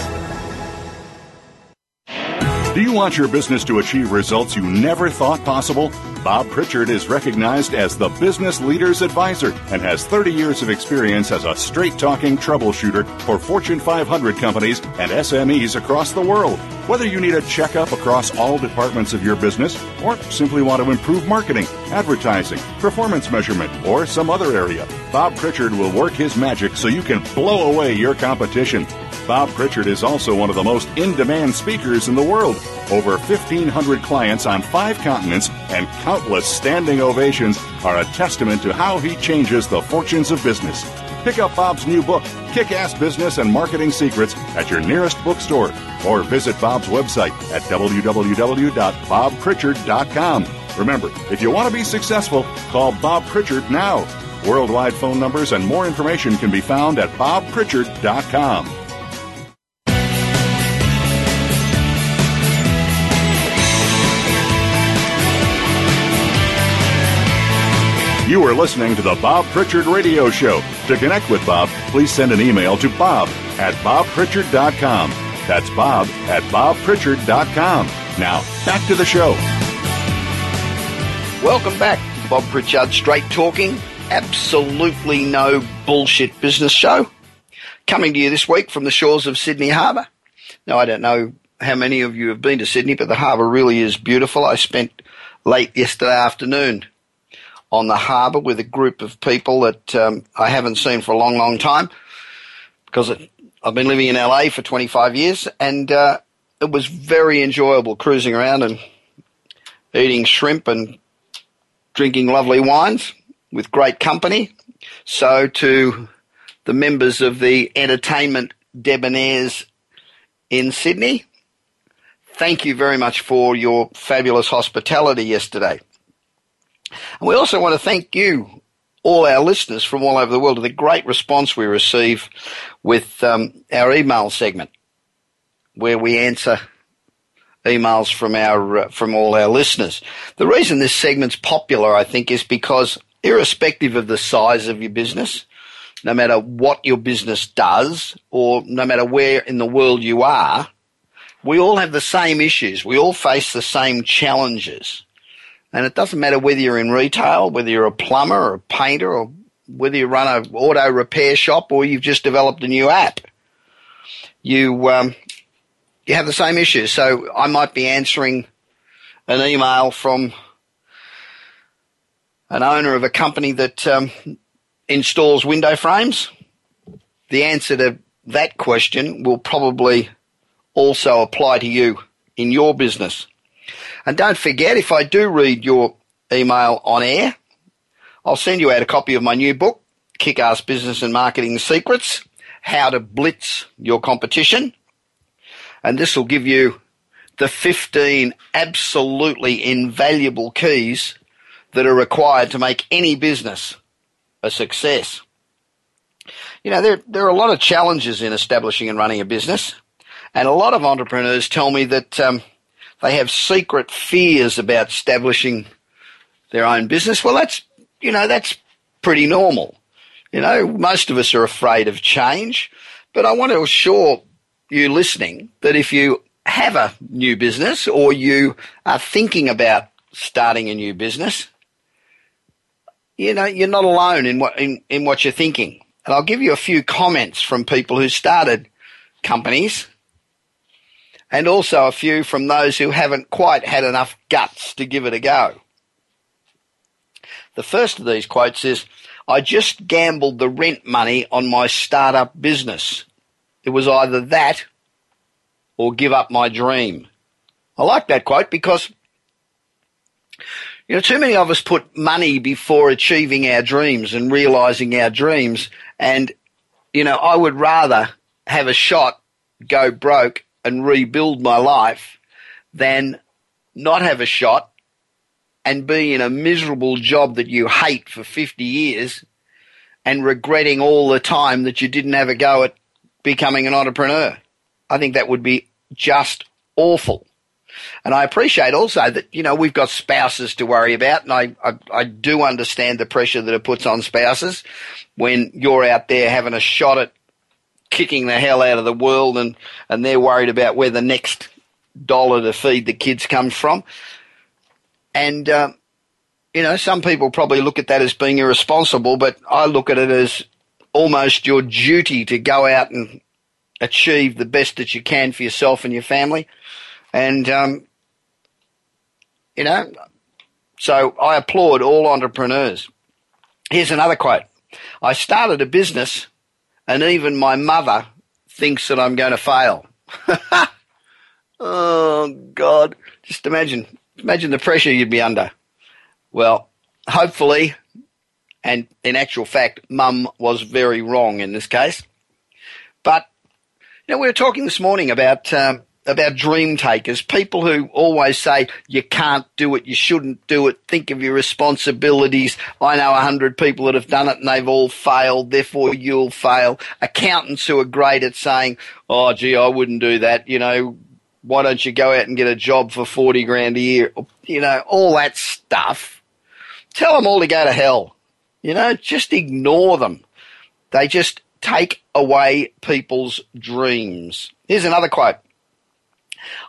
Do you want your business to achieve results you never thought possible? Bob Pritchard is recognized as the Business Leader's Advisor and has 30 years of experience as a straight talking troubleshooter for Fortune 500 companies and SMEs across the world. Whether you need a checkup across all departments of your business or simply want to improve marketing, advertising, performance measurement, or some other area, Bob Pritchard will work his magic so you can blow away your competition. Bob Pritchard is also one of the most in demand speakers in the world. Over 1,500 clients on five continents and countless standing ovations are a testament to how he changes the fortunes of business. Pick up Bob's new book, Kick Ass Business and Marketing Secrets, at your nearest bookstore or visit Bob's website at www.bobpritchard.com. Remember, if you want to be successful, call Bob Pritchard now. Worldwide phone numbers and more information can be found at bobpritchard.com. You are listening to the Bob Pritchard Radio Show. To connect with Bob, please send an email to bob at bobpritchard.com. That's bob at bobpritchard.com. Now, back to the show. Welcome back to Bob Pritchard Straight Talking. Absolutely no bullshit business show. Coming to you this week from the shores of Sydney Harbour. Now, I don't know how many of you have been to Sydney, but the harbour really is beautiful. I spent late yesterday afternoon on the harbour with a group of people that um, I haven't seen for a long, long time because it, I've been living in LA for 25 years and uh, it was very enjoyable cruising around and eating shrimp and drinking lovely wines with great company. So to the members of the entertainment debonaires in Sydney, thank you very much for your fabulous hospitality yesterday. And we also want to thank you, all our listeners from all over the world, for the great response we receive with um, our email segment, where we answer emails from our uh, from all our listeners. The reason this segment's popular, I think, is because irrespective of the size of your business, no matter what your business does, or no matter where in the world you are, we all have the same issues. We all face the same challenges. And it doesn't matter whether you're in retail, whether you're a plumber or a painter, or whether you run an auto repair shop or you've just developed a new app. You um, you have the same issues. So I might be answering an email from an owner of a company that um, installs window frames. The answer to that question will probably also apply to you in your business. And don't forget, if I do read your email on air, I'll send you out a copy of my new book, Kick Ass Business and Marketing Secrets How to Blitz Your Competition. And this will give you the 15 absolutely invaluable keys that are required to make any business a success. You know, there, there are a lot of challenges in establishing and running a business. And a lot of entrepreneurs tell me that um, they have secret fears about establishing their own business. Well, that's, you know, that's pretty normal. You know, most of us are afraid of change, but I want to assure you listening that if you have a new business or you are thinking about starting a new business, you know, you're not alone in what, in, in what you're thinking. And I'll give you a few comments from people who started companies and also a few from those who haven't quite had enough guts to give it a go. The first of these quotes is, I just gambled the rent money on my startup business. It was either that or give up my dream. I like that quote because, you know, too many of us put money before achieving our dreams and realizing our dreams. And, you know, I would rather have a shot, go broke and rebuild my life than not have a shot and be in a miserable job that you hate for 50 years and regretting all the time that you didn't have a go at becoming an entrepreneur. I think that would be just awful. And I appreciate also that, you know, we've got spouses to worry about. And I, I, I, do understand the pressure that it puts on spouses when you're out there having a shot at kicking the hell out of the world and, and they're worried about where the next dollar to feed the kids comes from. And, uh, you know, some people probably look at that as being irresponsible, but I look at it as almost your duty to go out and achieve the best that you can for yourself and your family. And, um, you know, so I applaud all entrepreneurs. Here's another quote. I started a business and even my mother thinks that I'm going to fail. (laughs) oh God. Just imagine, imagine the pressure you'd be under. Well, hopefully, and in actual fact, mum was very wrong in this case. But, you know, we were talking this morning about, um, about dream takers, people who always say you can't do it, you shouldn't do it, think of your responsibilities. I know a hundred people that have done it and they've all failed, therefore you'll fail. Accountants who are great at saying, oh gee, I wouldn't do that, you know, why don't you go out and get a job for 40 grand a year? You know, all that stuff. Tell them all to go to hell. You know, just ignore them. They just take away people's dreams. Here's another quote.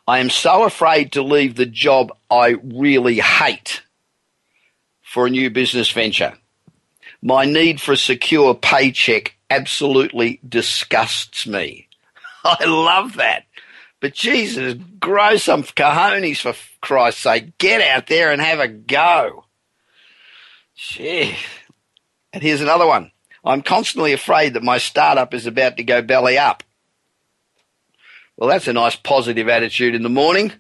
I am so afraid to leave the job I really hate for a new business venture. My need for a secure paycheck absolutely disgusts me. (laughs) I love that. But Jesus, grow some cojones for Christ's sake. Get out there and have a go. Gee. And here's another one. I'm constantly afraid that my startup is about to go belly up. Well, that's a nice positive attitude in the morning.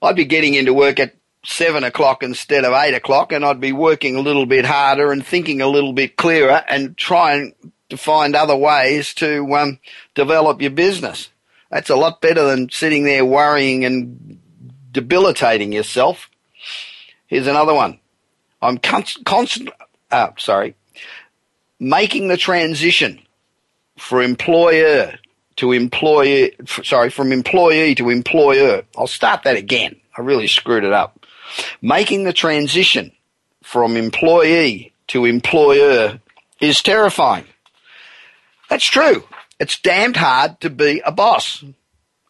I'd be getting into work at seven o'clock instead of eight o'clock, and I'd be working a little bit harder and thinking a little bit clearer and trying to find other ways to um, develop your business. That's a lot better than sitting there worrying and debilitating yourself. Here's another one. I'm constant, constant uh, sorry, making the transition for employer to employee, sorry, from employee to employer. I'll start that again. I really screwed it up. Making the transition from employee to employer is terrifying. That's true. It's damned hard to be a boss.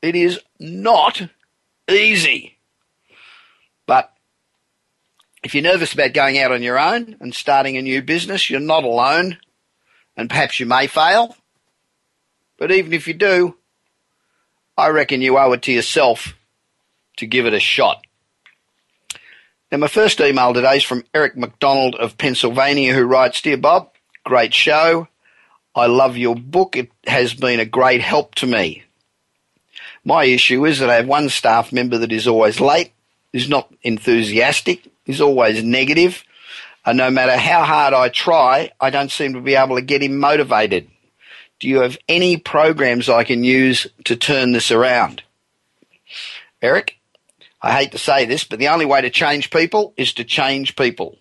It is not easy. But if you're nervous about going out on your own and starting a new business, you're not alone. And perhaps you may fail. But even if you do, I reckon you owe it to yourself to give it a shot. Now, my first email today is from Eric McDonald of Pennsylvania, who writes Dear Bob, great show. I love your book. It has been a great help to me. My issue is that I have one staff member that is always late, is not enthusiastic, is always negative, and no matter how hard I try, I don't seem to be able to get him motivated. Do you have any programs I can use to turn this around? Eric, I hate to say this, but the only way to change people is to change people.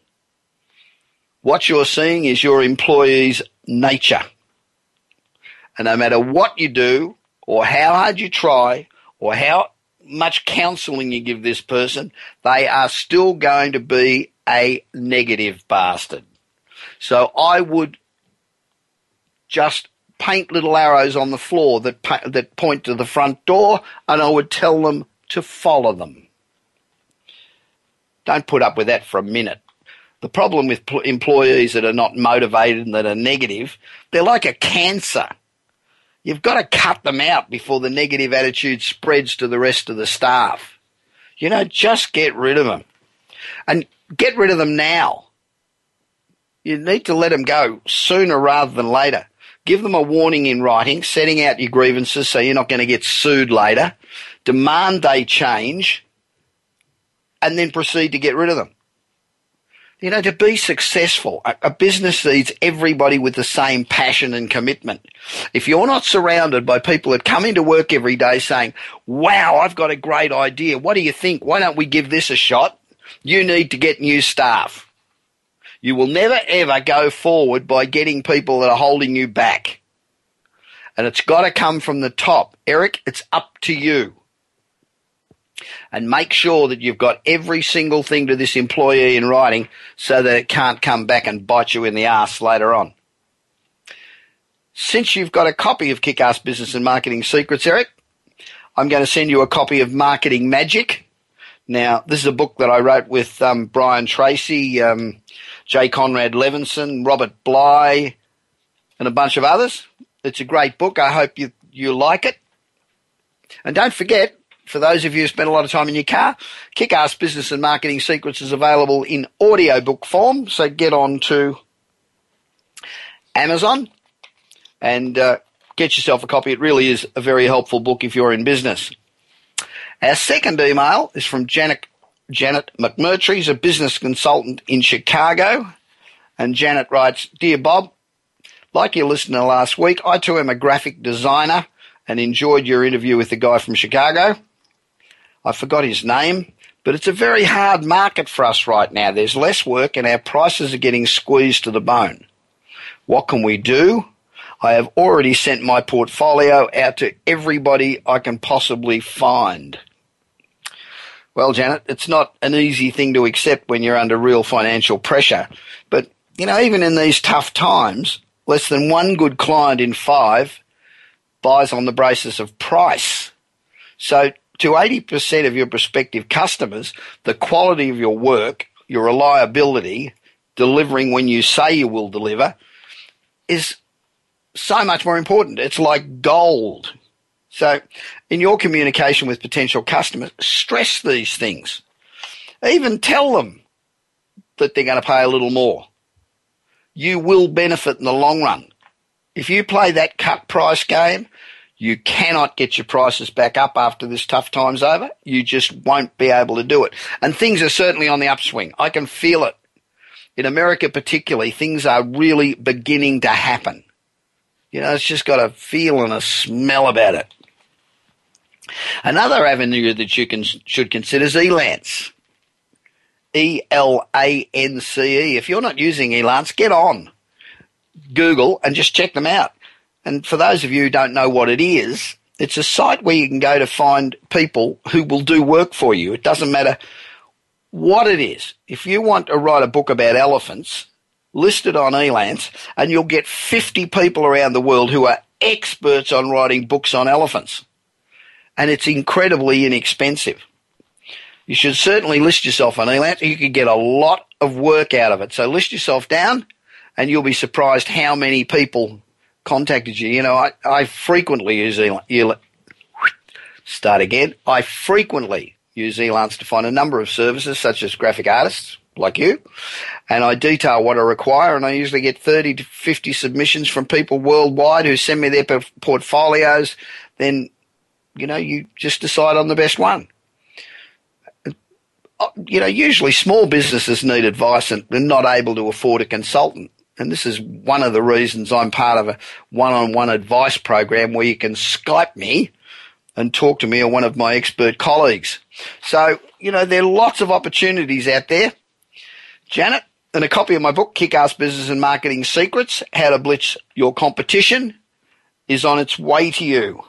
What you're seeing is your employee's nature. And no matter what you do, or how hard you try, or how much counseling you give this person, they are still going to be a negative bastard. So I would just paint little arrows on the floor that that point to the front door, and I would tell them to follow them. Don't put up with that for a minute. The problem with employees that are not motivated and that are negative, they're like a cancer. You've got to cut them out before the negative attitude spreads to the rest of the staff. You know, just get rid of them. And get rid of them now. You need to let them go sooner rather than later. Give them a warning in writing, setting out your grievances so you're not going to get sued later. Demand they change and then proceed to get rid of them. You know, to be successful, a, business needs everybody with the same passion and commitment. If you're not surrounded by people that come into work every day saying, wow, I've got a great idea. What do you think? Why don't we give this a shot? You need to get new staff. You will never ever go forward by getting people that are holding you back. And it's got to come from the top. Eric, it's up to you. And make sure that you've got every single thing to this employee in writing so that it can't come back and bite you in the ass later on. Since you've got a copy of Kick Ass Business and Marketing Secrets, Eric, I'm going to send you a copy of Marketing Magic. Now, this is a book that I wrote with um, Brian Tracy, um, Jay Conrad Levinson, Robert Bly, and a bunch of others. It's a great book. I hope you, you like it. And don't forget, for those of you who spend a lot of time in your car, Kick-Ass Business and Marketing Secrets is available in audiobook form. So get on to Amazon and uh, get yourself a copy. It really is a very helpful book if you're in business. Our second email is from Janet, Janet McMurtry, is a business consultant in Chicago. And Janet writes, Dear Bob, like your listener last week, I too am a graphic designer and enjoyed your interview with the guy from Chicago. I forgot his name, but it's a very hard market for us right now. There's less work and our prices are getting squeezed to the bone. What can we do? I have already sent my portfolio out to everybody I can possibly find. Well, Janet, it's not an easy thing to accept when you're under real financial pressure. But, you know, even in these tough times, less than one good client in five buys on the basis of price. So to 80% of your prospective customers, the quality of your work, your reliability, delivering when you say you will deliver is so much more important. It's like gold. So, in your communication with potential customers, stress these things. Even tell them that they're going to pay a little more. You will benefit in the long run. If you play that cut price game, you cannot get your prices back up after this tough time's over. You just won't be able to do it. And things are certainly on the upswing. I can feel it. In America, particularly, things are really beginning to happen. You know, it's just got a feel and a smell about it. Another avenue that you can, should consider is Elance. E L A N C E. If you're not using Elance, get on Google and just check them out. And for those of you who don't know what it is, it's a site where you can go to find people who will do work for you. It doesn't matter what it is. If you want to write a book about elephants, list it on Elance, and you'll get 50 people around the world who are experts on writing books on elephants. And it's incredibly inexpensive. You should certainly list yourself on Elance. You could get a lot of work out of it. So list yourself down, and you'll be surprised how many people contacted you. You know, I, I frequently use Elance. Start again. I frequently use Elance to find a number of services, such as graphic artists, like you, and I detail what I require, and I usually get 30 to 50 submissions from people worldwide who send me their portfolios. Then, you know, you just decide on the best one. Uh, you know, usually small businesses need advice and they're not able to afford a consultant. And this is one of the reasons I'm part of a one-on-one advice program where you can Skype me and talk to me or one of my expert colleagues. So, you know, there are lots of opportunities out there Janet, and a copy of my book, Kick Ass Business and Marketing Secrets How to Blitz Your Competition, is on its way to you.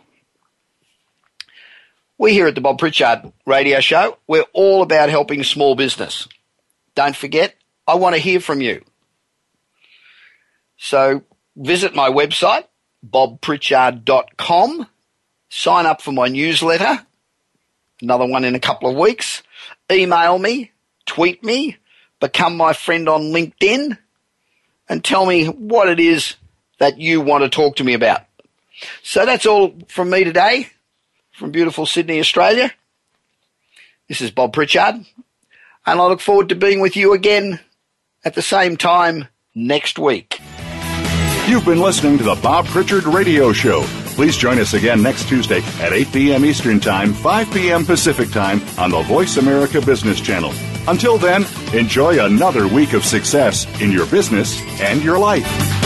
We here at the Bob Pritchard radio show, we're all about helping small business. Don't forget, I want to hear from you. So visit my website, bobpritchard.com, sign up for my newsletter, another one in a couple of weeks, email me, tweet me, become my friend on LinkedIn and tell me what it is that you want to talk to me about. So that's all from me today from beautiful Sydney, Australia. This is Bob Pritchard, and I look forward to being with you again at the same time next week. You've been listening to the Bob Pritchard Radio Show. Please join us again next Tuesday at 8 p.m. Eastern Time, 5 p.m. Pacific Time on the Voice America Business Channel. Until then, enjoy another week of success in your business and your life.